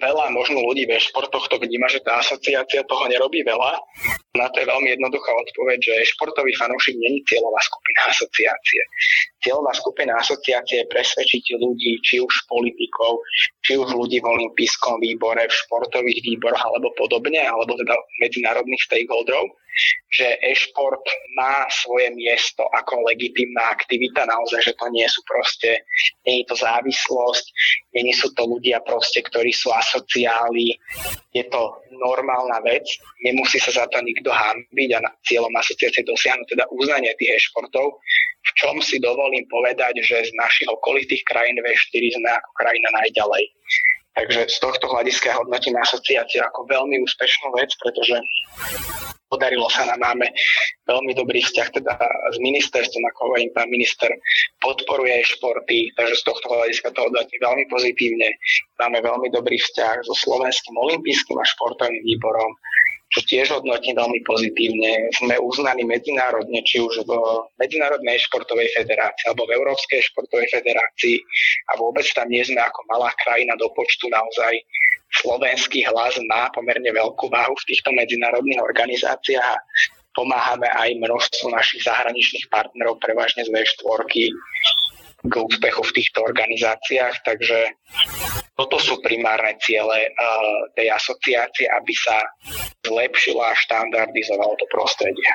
veľa možno ľudí ve športoch to vníma, že tá asociácia toho nerobí veľa. Na to je veľmi jednoduchá odpoveď, že športový fanúšik není cieľová skupina asociácie. Cieľová skupina asociácie je presvedčiť ľudí, či už politikov, či už ľudí v olympijskom výbore, v športových výboroch alebo podobne, alebo teda medzinárodných stakeholderov, že e-šport má svoje miesto ako legitimná aktivita, naozaj, že to nie sú proste, nie je to závislosť, nie sú to ľudia proste, ktorí sú asociáli, je to normálna vec, nemusí sa za to nikto hambiť a cieľom asociácie dosiahnuť teda uznanie tých e-športov, v čom si dovolím povedať, že z našich okolitých krajín V4 sme ako krajina najďalej. Takže z tohto hľadiska hodnotím asociáciu ako veľmi úspešnú vec, pretože podarilo sa nám, máme veľmi dobrý vzťah teda s ministerstvom, ako hovorím, pán minister podporuje športy, takže z tohto hľadiska to hodnotí veľmi pozitívne. Máme veľmi dobrý vzťah so Slovenským olympijským a športovým výborom, čo tiež hodnotím veľmi pozitívne. Sme uznaní medzinárodne, či už v Medzinárodnej športovej federácii alebo v Európskej športovej federácii. A vôbec tam nie sme ako malá krajina do počtu naozaj. Slovenský hlas má pomerne veľkú váhu v týchto medzinárodných organizáciách a pomáhame aj množstvu našich zahraničných partnerov, prevažne z V4 k úspechu v týchto organizáciách, takže toto sú primárne ciele uh, tej asociácie, aby sa zlepšilo a štandardizovalo to prostredie.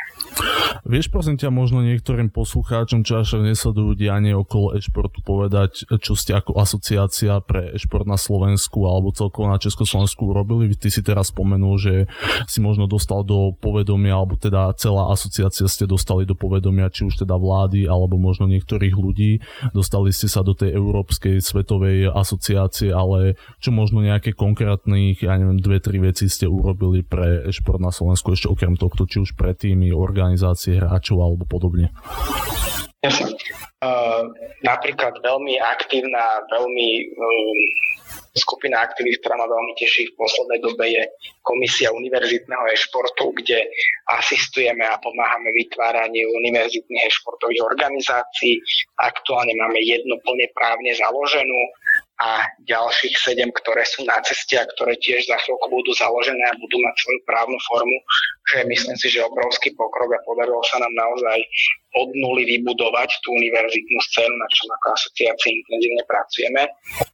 Vieš prosím ťa možno niektorým poslucháčom, čo až nesledujú dianie okolo e-športu povedať, čo ste ako asociácia pre e-šport na Slovensku alebo celkovo na Československu urobili? Ty si teraz spomenul, že si možno dostal do povedomia, alebo teda celá asociácia ste dostali do povedomia, či už teda vlády alebo možno niektorých ľudí. Dostali ste sa do tej Európskej svetovej asociácie, ale čo možno nejaké konkrétnych, ja neviem, dve, tri veci ste urobili pre šport na Slovensku ešte okrem tohto, či už pre týmy, organizácie hráčov alebo podobne? Uh, napríklad veľmi aktívna, veľmi um, skupina aktivít, ktorá ma veľmi teší v poslednej dobe je Komisia univerzitného e-športu, kde asistujeme a pomáhame vytváraniu univerzitných e-športových organizácií. Aktuálne máme jednu plne právne založenú a ďalších sedem, ktoré sú na ceste a ktoré tiež za chvíľku budú založené a budú mať svoju právnu formu, že myslím si, že obrovský pokrok a podarilo sa nám naozaj od nuly vybudovať tú univerzitnú scénu, na čom ako asociácii intenzívne pracujeme.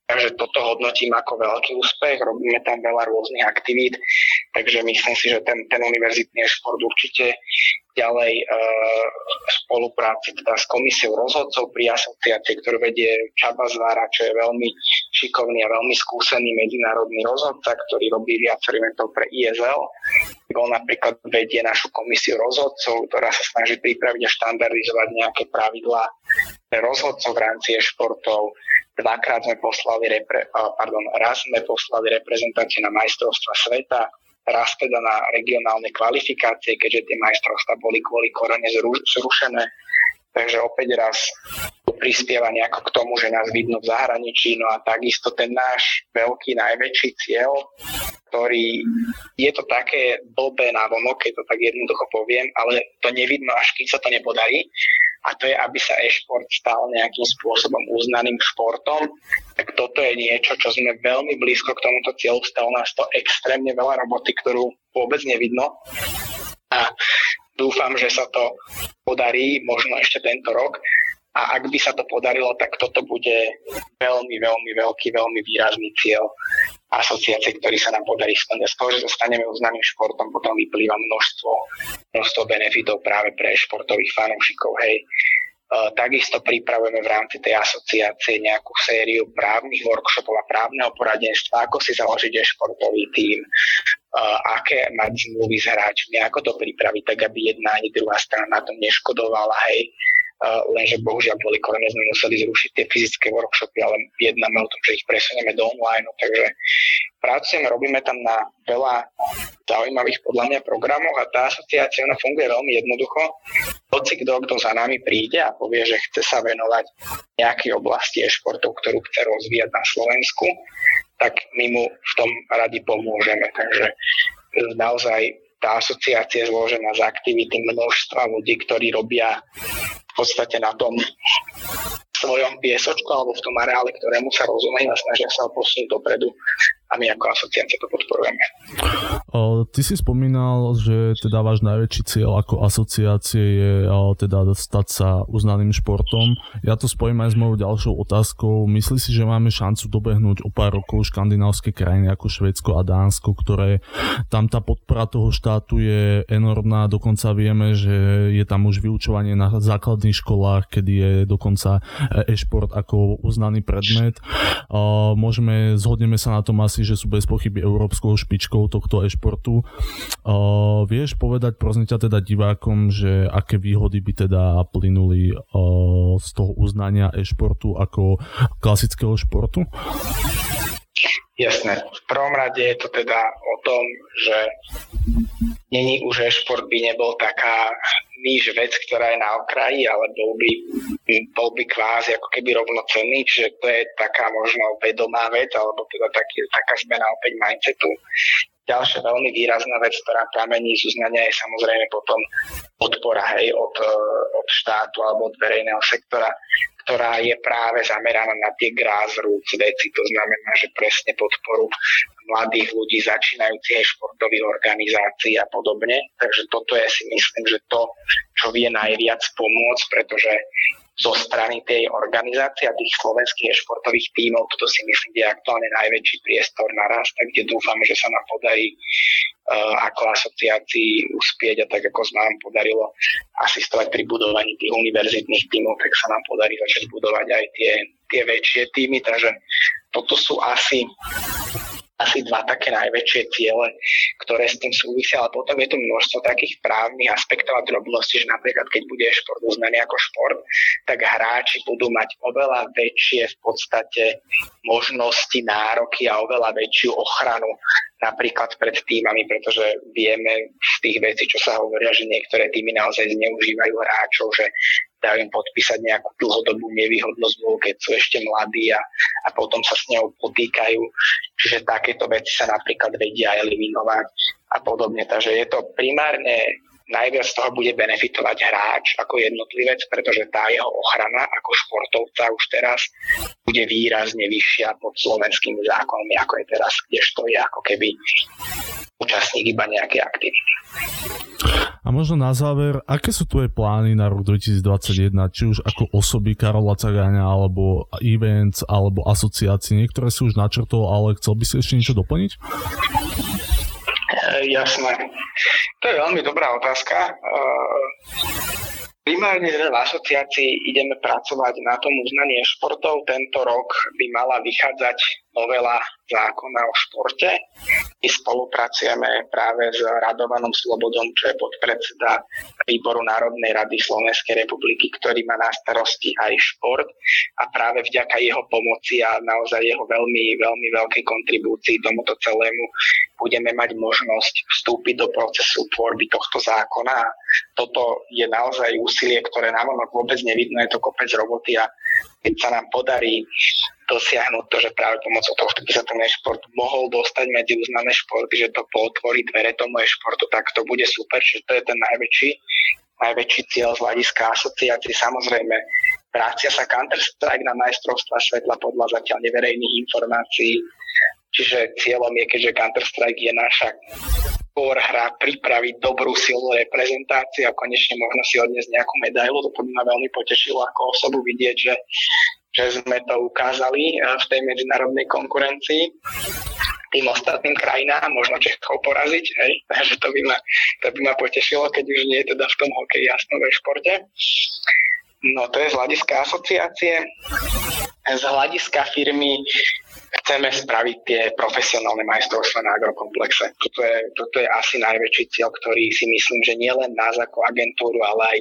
Takže toto hodnotím ako veľký úspech, robíme tam veľa rôznych aktivít, takže myslím si, že ten, ten univerzitný šport určite ďalej e, spolupráci teda s komisiou rozhodcov pri asociácii, ktorú vedie Čaba Zvára, čo je veľmi šikovný a veľmi skúsený medzinárodný rozhodca, ktorý robí viacerý eventov pre ISL. On napríklad vedie našu komisiu rozhodcov, ktorá sa snaží pripraviť a štandardizovať nejaké pravidlá pre rozhodcov v rámci športov. Dvakrát sme poslali, repre, pardon, raz sme poslali reprezentácie na majstrovstva sveta, raz teda na regionálne kvalifikácie, keďže tie majstrovstvá boli kvôli korone zrušené. Takže opäť raz prispieva nejako k tomu, že nás vidno v zahraničí. No a takisto ten náš veľký, najväčší cieľ, ktorý je to také blbé na vonok, keď to tak jednoducho poviem, ale to nevidno, až keď sa to nepodarí a to je, aby sa e-šport stal nejakým spôsobom uznaným športom, tak toto je niečo, čo sme veľmi blízko k tomuto cieľu. Stalo nás to extrémne veľa roboty, ktorú vôbec nevidno. A Dúfam, že sa to podarí možno ešte tento rok a ak by sa to podarilo, tak toto bude veľmi, veľmi veľký, veľmi výrazný cieľ asociácie, ktorý sa nám podarí splniť. Z toho, že zostaneme uznaným športom, potom vyplýva množstvo, množstvo benefitov práve pre športových fanúšikov. Hej. Uh, takisto pripravujeme v rámci tej asociácie nejakú sériu právnych workshopov a právneho poradenstva, ako si založiť športový tím, uh, aké mať zmluvy s hráčmi, ako to pripraviť, tak aby jedna ani druhá strana na tom neškodovala. Hej lenže bohužiaľ kvôli korone sme museli zrušiť tie fyzické workshopy, ale jednáme o tom, že ich presunieme do online, takže pracujeme, robíme tam na veľa zaujímavých podľa mňa programov a tá asociácia ona funguje veľmi jednoducho. Hoci kto, kto za nami príde a povie, že chce sa venovať nejakej oblasti e-športov, ktorú chce rozvíjať na Slovensku, tak my mu v tom radi pomôžeme. Takže naozaj tá asociácia je zložená z aktivity množstva ľudí, ktorí robia v podstate na tom svojom piesočku alebo v tom areále, ktorému sa rozumejú a snažia sa ho posunúť dopredu a my ako asociácia to podporujeme. Ty si spomínal, že teda váš najväčší cieľ ako asociácie je teda stať sa uznaným športom. Ja to spojím aj s mojou ďalšou otázkou. Myslí si, že máme šancu dobehnúť o pár rokov škandinávske krajiny ako Švédsko a Dánsko, ktoré tam tá podpora toho štátu je enormná. Dokonca vieme, že je tam už vyučovanie na základných školách, kedy je dokonca e-šport ako uznaný predmet. Môžeme, zhodneme sa na tom asi, že sú bez pochyby európskou špičkou tohto e-športu. Uh, vieš povedať prosím ťa teda divákom, že aké výhody by teda plynuli uh, z toho uznania e-športu ako klasického športu? Jasné. V prvom rade je to teda o tom, že není už e-šport by nebol taká níž vec, ktorá je na okraji, ale bol by, bol by kvázi ako keby rovnocenný, čiže to je taká možno vedomá vec, alebo teda taký, taká zmena opäť mindsetu. Ďalšia veľmi výrazná vec, ktorá pramení z uznania je samozrejme potom podpora hej, od, od štátu alebo od verejného sektora, ktorá je práve zameraná na tie grassroots veci, to znamená, že presne podporu mladých ľudí, začínajúcich aj športových organizácií a podobne. Takže toto je si myslím, že to, čo vie najviac pomôcť, pretože zo strany tej organizácie a tých slovenských športových tímov, toto si myslím, je aktuálne najväčší priestor na rast, kde dúfam, že sa nám podarí uh, ako asociácii uspieť a tak ako sa nám podarilo asistovať pri budovaní tých univerzitných tímov, tak sa nám podarí začať budovať aj tie, tie väčšie týmy, takže toto sú asi asi dva také najväčšie ciele, ktoré s tým súvisia, ale potom je tu množstvo takých právnych aspektov a drobností, že napríklad keď bude šport uznaný ako šport, tak hráči budú mať oveľa väčšie v podstate možnosti, nároky a oveľa väčšiu ochranu napríklad pred týmami, pretože vieme z tých vecí, čo sa hovoria, že niektoré týmy naozaj zneužívajú hráčov, že im podpísať nejakú dlhodobú nevýhodnosť, keď sú ešte mladí a, a potom sa s ňou potýkajú. Čiže takéto veci sa napríklad vedia eliminovať a podobne. Takže je to primárne najviac z toho bude benefitovať hráč ako jednotlivec, pretože tá jeho ochrana ako športovca už teraz bude výrazne vyššia pod slovenskými zákonmi, ako je teraz, kdežto je ako keby účastník iba nejaké aktivity. A možno na záver, aké sú tvoje plány na rok 2021, či už ako osoby Karola Cagáňa, alebo events, alebo asociácie? Niektoré si už načrtol, ale chcel by si ešte niečo doplniť? E, jasné. To je veľmi dobrá otázka. E, primárne v asociácii ideme pracovať na tom uznanie športov. Tento rok by mala vychádzať novela zákona o športe. My spolupracujeme práve s Radovanom Slobodom, čo je podpredseda Výboru Národnej rady Slovenskej republiky, ktorý má na starosti aj šport a práve vďaka jeho pomoci a naozaj jeho veľmi, veľmi veľkej kontribúcii tomuto celému budeme mať možnosť vstúpiť do procesu tvorby tohto zákona. Toto je naozaj úsilie, ktoré nám vôbec nevidno, je to kopec roboty a keď sa nám podarí dosiahnuť to, že práve pomocou tohto by sa ten e-šport mohol dostať medzi uznané športy, že to potvorí dvere tomu e-športu, tak to bude super, že to je ten najväčší, najväčší cieľ z hľadiska asociácií. Samozrejme, vracia sa Counter-Strike na majstrovstva svetla podľa zatiaľ neverejných informácií. Čiže cieľom je, keďže Counter-Strike je naša core hra, pripraviť dobrú silnú reprezentáciu a konečne možno si odniesť nejakú medailu. To by ma veľmi potešilo ako osobu vidieť, že, že sme to ukázali eh, v tej medzinárodnej konkurencii tým ostatným krajinám, možno Čechov poraziť, hej, takže to by, ma, to by ma potešilo, keď už nie je teda v tom hokeji jasno ve športe. No to je z hľadiska asociácie. Z hľadiska firmy chceme spraviť tie profesionálne majstrovstvá na agrokomplexe. Toto je, toto je asi najväčší cieľ, ktorý si myslím, že nielen nás ako agentúru, ale aj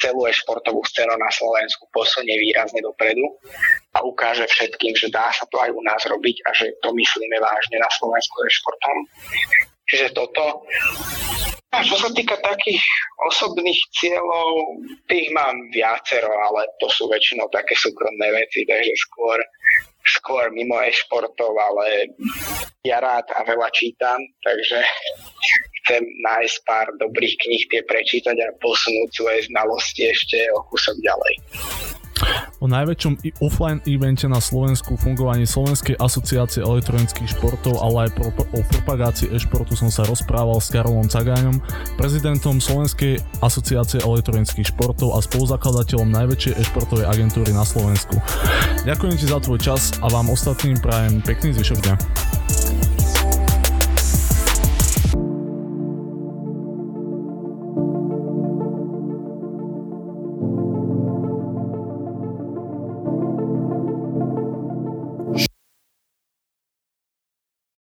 celú športovú scénu na Slovensku posunie výrazne dopredu a ukáže všetkým, že dá sa to aj u nás robiť a že to myslíme vážne na Slovensku športom. Čiže toto. A čo sa týka takých osobných cieľov, tých mám viacero, ale to sú väčšinou také súkromné veci, takže skôr skôr mimo e-športov, ale ja rád a veľa čítam, takže chcem nájsť pár dobrých kníh, tie prečítať a posunúť svoje znalosti ešte o kúsok ďalej. O najväčšom offline evente na Slovensku fungovaní Slovenskej asociácie elektronických športov, ale aj pro, o propagácii e-športu som sa rozprával s Karolom Cagáňom, prezidentom Slovenskej asociácie elektronických športov a spoluzakladateľom najväčšej e-športovej agentúry na Slovensku. Ďakujem ti za tvoj čas a vám ostatným prajem pekný zvyšok dňa.